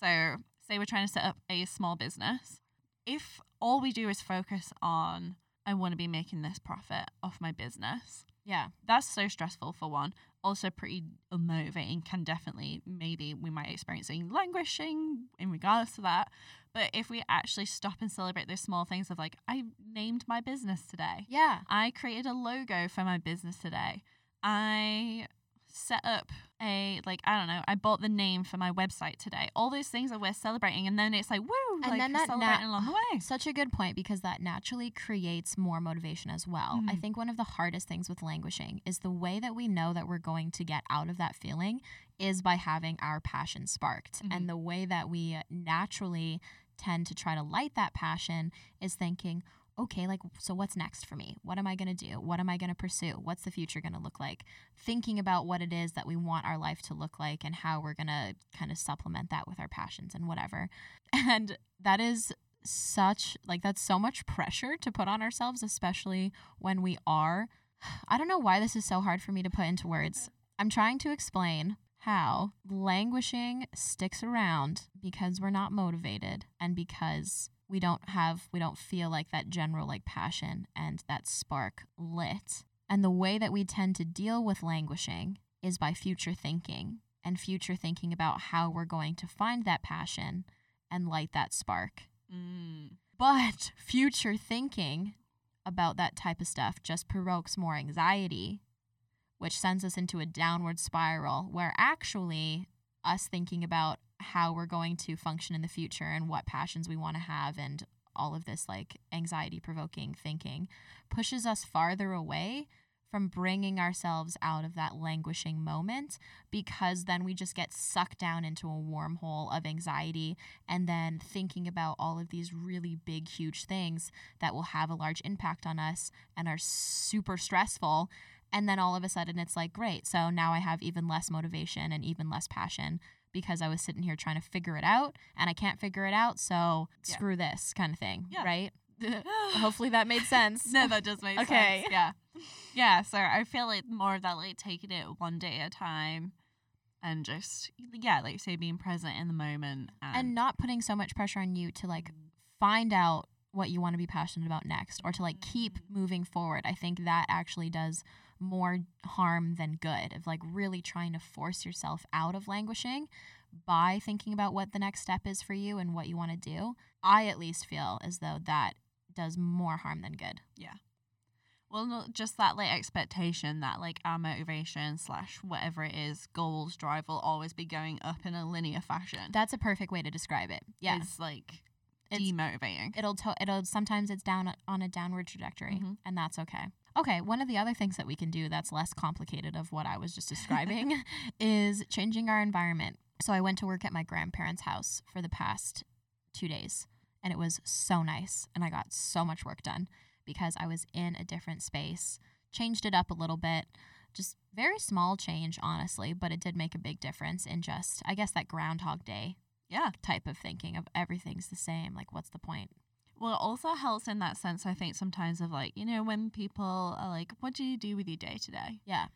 So say we're trying to set up a small business. If all we do is focus on I want to be making this profit off my business, Yeah. that's so stressful for one. also pretty unmotivating can definitely maybe we might experiencing languishing in regards to that but if we actually stop and celebrate those small things of like i named my business today Yeah. i created a logo for my business today i set up a like i don't know i bought the name for my website today all those things that we're celebrating and then it's like woo And like then that celebrating na- along the way Such a good point because that naturally creates more motivation as well. I Mhm. think one of the hardest things with languishing is the way that we know that we're going to get out of that feeling is by having our passion sparked. Mhm. And the way that we naturally tend to try to light that passion is thinking, okay, like, so what's next for me? What am I going to do? What am I going to pursue? What's the future going to look like? Thinking about what it is that we want our life to look like and how we're going to kind of supplement that with our passions and whatever. And that is such like that's so much pressure to put on ourselves especially when we are I don't know why this is so hard for me to put into words. I'm trying to explain how languishing sticks around because we're not motivated and because we don't have we don't feel like that general like passion and that spark lit. And the way that we tend to deal with languishing is by future thinking and future thinking about how we're going to find that passion and light that spark. mm. But future thinking about that type of stuff just provokes more anxiety, which sends us into a downward spiral where actually us thinking about how we're going to function in the future and what passions we want to have and all of this like anxiety provoking thinking pushes us farther away from bringing ourselves out of that languishing moment because then we just get sucked down into a wormhole of anxiety and then thinking about all of these really big, huge things that will have a large impact on us and are super stressful. And then all of a sudden it's like, great. So now I have even less motivation and even less passion because I was sitting here trying to figure it out and I can't figure it out. So Yeah. screw this kind of thing. Yeah. Right? Hopefully that made sense. no, that does make Okay. sense. Okay. Yeah. Yeah. So I feel like more of that, like taking it one day at a time and just, yeah, like say, being present in the moment. And, and not putting so much pressure on you to like find out what you want to be passionate about next or to like keep mm. moving forward. I think that actually does more harm than good of like really trying to force yourself out of languishing by thinking about what the next step is for you and what you want to do. I at least feel as though that does more harm than good. Yeah. Well, not just that like expectation that like our motivation slash whatever it is, goals, drive will always be going up in a linear fashion. That's a perfect way to describe it. Yeah. Is like It's- demotivating. it'll to- it'll sometimes it's down on a downward trajectory Mhm. and that's okay okay one of the other things that we can do that's less complicated of what i was just describing is changing our environment so i went to work at my grandparents house for the past two days and it was so nice and i got so much work done because i was in a different space changed it up a little bit just very small change honestly but it did make a big difference in just i guess that groundhog day yeah. type of thinking of everything's the same like what's the point Well, it also helps in that sense, I think, sometimes of like, you know, when people are like, what do you do with your day today? yeah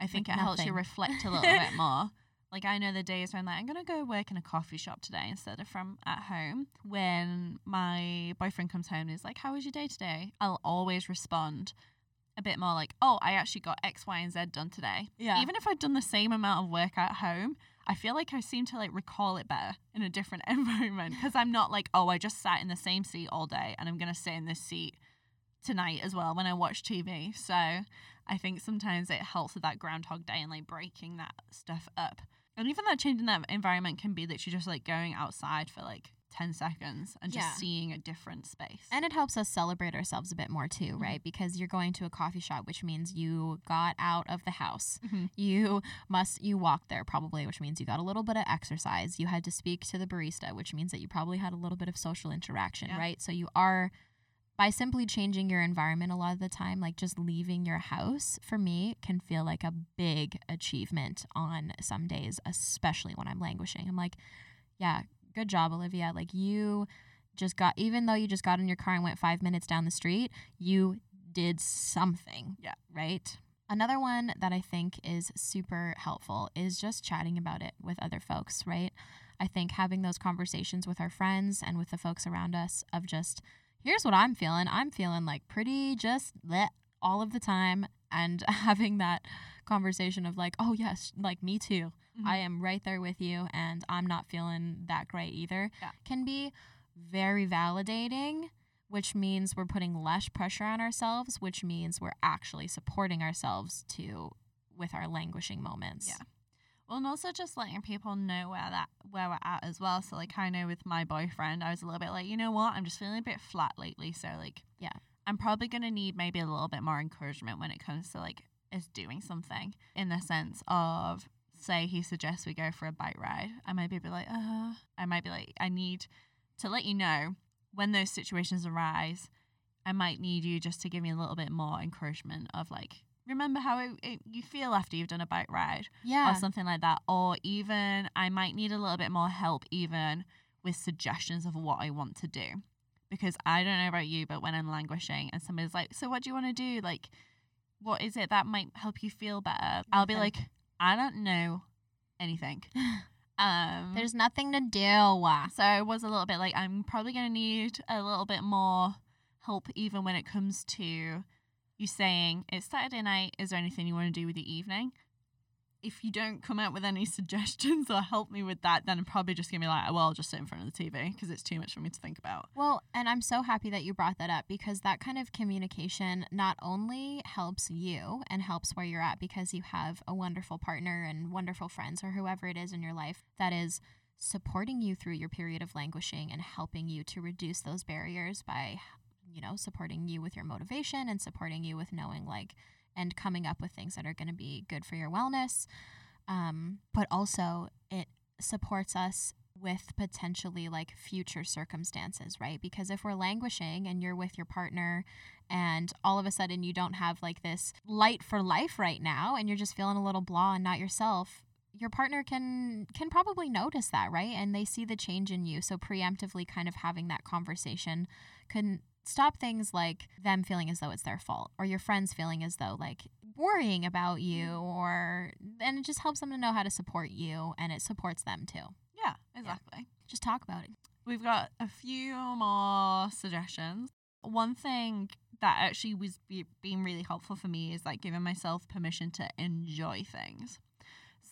I think Like it helps you reflect a little bit more. Like I know the days when like I'm gonna go work in a coffee shop today instead of from at home. When my boyfriend comes home and is like, "How was your day today?" I'll always respond a bit more like, "Oh, I actually got X, Y, and Z done today." Yeah. Even if I've done the same amount of work at home, I feel like I seem to like recall it better in a different environment because I'm not like, "Oh, I just sat in the same seat all day and I'm gonna sit in this seat tonight as well when I watch TV." So I think sometimes it helps with that Groundhog Day and like breaking that stuff up. And even that change in that environment can be that you're just like going outside for like 10 seconds and just Yeah. seeing a different space. And it helps us celebrate ourselves a bit more too, right? Because you're going to a coffee shop, which means you got out of the house. Mhm. You must you walked there probably, which means you got a little bit of exercise. You had to speak to the barista, which means that you probably had a little bit of social interaction, Yeah. right? So you are by simply changing your environment a lot of the time, like just leaving your house, for me, can feel like a big achievement on some days, especially when I'm languishing. I'm like, yeah, good job, Olivia. Like you just got, even though you just got in your car and went five minutes down the street, you did something. Yeah. Right. Another one that I think is super helpful is just chatting about it with other folks, right? I think having those conversations with our friends and with the folks around us of just, here's what I'm feeling. I'm feeling like pretty just bleh all of the time. and having that conversation of like, oh yes, like me too. Mhm. I am right there with you and I'm not feeling that great either Yeah. can be very validating, which means we're putting less pressure on ourselves, which means we're actually supporting ourselves to with our languishing moments. Yeah. Well, and also just letting people know where that where we're at as well. So like I know with my boyfriend, I was a little bit like, you know what, I'm just feeling a bit flat lately. So like, Yeah. I'm probably gonna need maybe a little bit more encouragement when it comes to like is doing something in the sense of say he suggests we go for a bike ride. I might be like, uh, I might be like, I need to let you know when those situations arise. I might need you just to give me a little bit more encouragement of like, remember how it, it, you feel after you've done a bike ride Yeah. or something like that. Or even I might need a little bit more help, even with suggestions of what I want to do. Because I don't know about you, but when I'm languishing and somebody's like, So, what do you want to do? Like, what is it that might help you feel better? I'll be like, I don't know anything. Um, There's nothing to do. so I was a little bit like, I'm probably going to need a little bit more help, even when it comes to you saying, It's Saturday night. Is there anything you want to do with the evening? If you don't come out with any suggestions or help me with that, then I'm probably just to be like, Well, I'll just sit in front of the TV because it's too much for me to think about. Well, and I'm so happy that you brought that up because that kind of communication not only helps you and helps where you're at because you have a wonderful partner and wonderful friends or whoever it is in your life that is supporting you through your period of languishing and helping you to reduce those barriers by you know supporting you with your motivation and supporting you with knowing like and coming up with things that are going to be good for your wellness um, but also it supports us with potentially like future circumstances, right? Because if we're languishing and you're with your partner and all of a sudden you don't have like this light for life right now and you're just feeling a little blah and not yourself, your partner can can probably notice that, right? And they see the change in you. So preemptively kind of having that conversation can stop things like them feeling as though it's their fault or your friends feeling as though like worrying about you mm-hmm. or and it just helps them to know how to support you and it supports them too. Yeah, exactly. Just talk about it. We've got a few more suggestions. One thing that actually was be- being really helpful for me is like giving myself permission to enjoy things.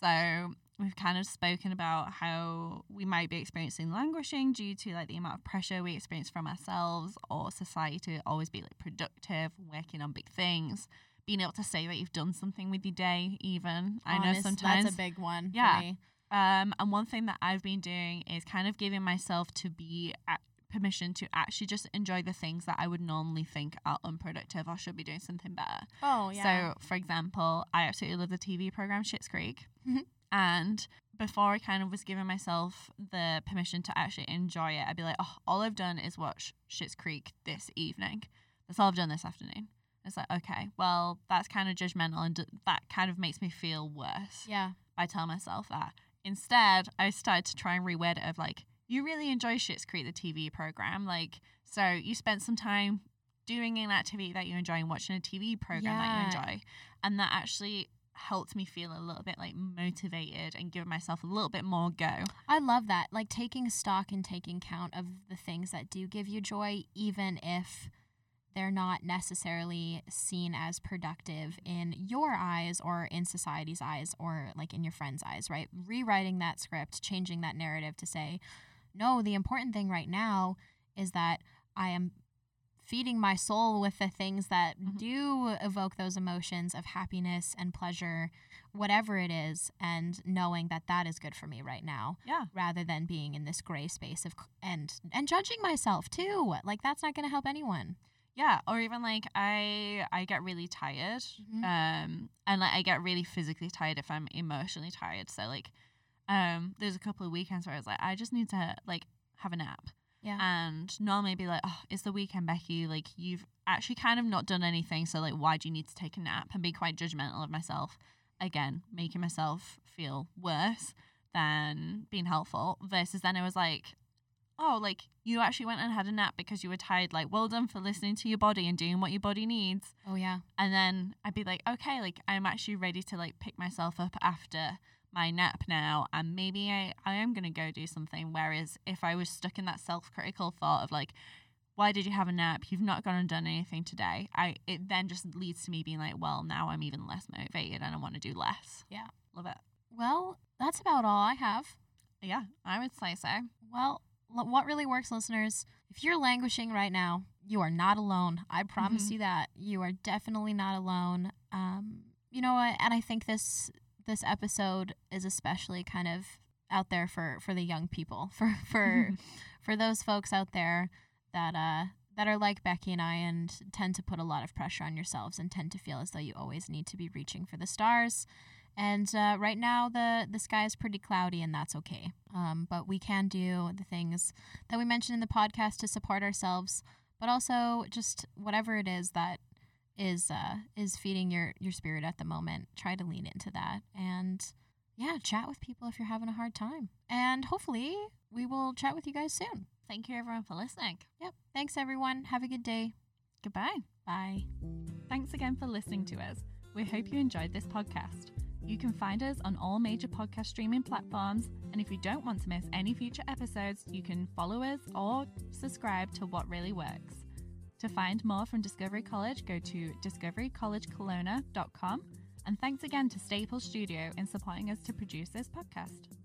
So we've kind of spoken about how we might be experiencing languishing due to like the amount of pressure we experience from ourselves or society to always be like productive, working on big things, being able to say that you've done something with your day. Even I know sometimes that's a big one. Yeah. For me. um, and one thing that I've been doing is kind of giving myself to be permission to actually just enjoy the things that I would normally think are unproductive or should be doing something better. Oh yeah. So, for example, I absolutely love the TV program Schitt's Creek, Mhm. And before I kind of was giving myself the permission to actually enjoy it, I'd be like, oh, all I've done is watch Schitt's Creek this evening. That's all I've done this afternoon. It's like, okay, well, that's kind of judgmental, and d- that kind of makes me feel worse yeah. by telling myself that. Instead, I started to try and reword it of like, you really enjoy Schitt's Creek, the TV program. Like, so you spent some time doing an activity that you enjoy and watching a TV program that you enjoy. And that actually helped me feel a little bit like motivated and give myself a little bit more go. I love that. Like taking stock and taking count of the things that do give you joy, even if they're not necessarily seen as productive in your eyes or in society's eyes or like in your friends' eyes, right? Rewriting that script, changing that narrative to say, no, the important thing right now is that I am feeding my soul with the things that Mhm. do evoke those emotions of happiness and pleasure, whatever it is, and knowing that that is good for me right now Yeah. rather than being in this gray space of and and judging myself too. Like that's not going to help anyone. Yeah, or even like I I get really tired. Mhm. Um and like I get really physically tired if I'm emotionally tired. So like um there's a couple of weekends where I was like I just need to like have a nap. Yeah. And normally be like, "Oh, it's the weekend, Becky. Like you've actually kind of not done anything, so like why do you need to take a nap?" and be quite judgmental of myself. Again, making myself feel worse than being helpful versus then it was like oh, like you actually went and had a nap because you were tired. Like, well done for listening to your body and doing what your body needs. Oh yeah. And then I'd be like, okay, like I'm actually ready to like pick myself up after my nap now. And maybe I, I am going to go do something. Whereas if I was stuck in that self critical thought of like, why did you have a nap? You've not gone and done anything today. I it then just leads to me being like, well, now I'm even less motivated and I want to do less. Yeah. Love it. Well, that's about all I have. Yeah, I would say so. Well, what really works, listeners? If you're languishing right now, you are not alone. I promise Mhm. you that. You are definitely not alone. Um, you know what? And I think this this episode is especially kind of out there for for the young people, for for for those folks out there that uh that are like Becky and I and tend to put a lot of pressure on yourselves and tend to feel as though you always need to be reaching for the stars. And uh, right now, the the sky is pretty cloudy, and that's okay. Um, but we can do the things that we mentioned in the podcast to support ourselves, but also just whatever it is that is uh, is feeding your your spirit at the moment. Try to lean into that, and yeah, chat with people if you're having a hard time. And hopefully, we will chat with you guys soon. Thank you everyone for listening. Yep. Thanks, everyone. Have a good day. Goodbye. Bye. Thanks again for listening to us. We hope you enjoyed this podcast. You can find us on all major podcast streaming platforms, and if you don't want to miss any future episodes, you can follow us or subscribe to What Really Works. To find more from Discovery College, go to discoverycollegekelowna.com. And thanks again to Staples Studio in supporting us to produce this podcast.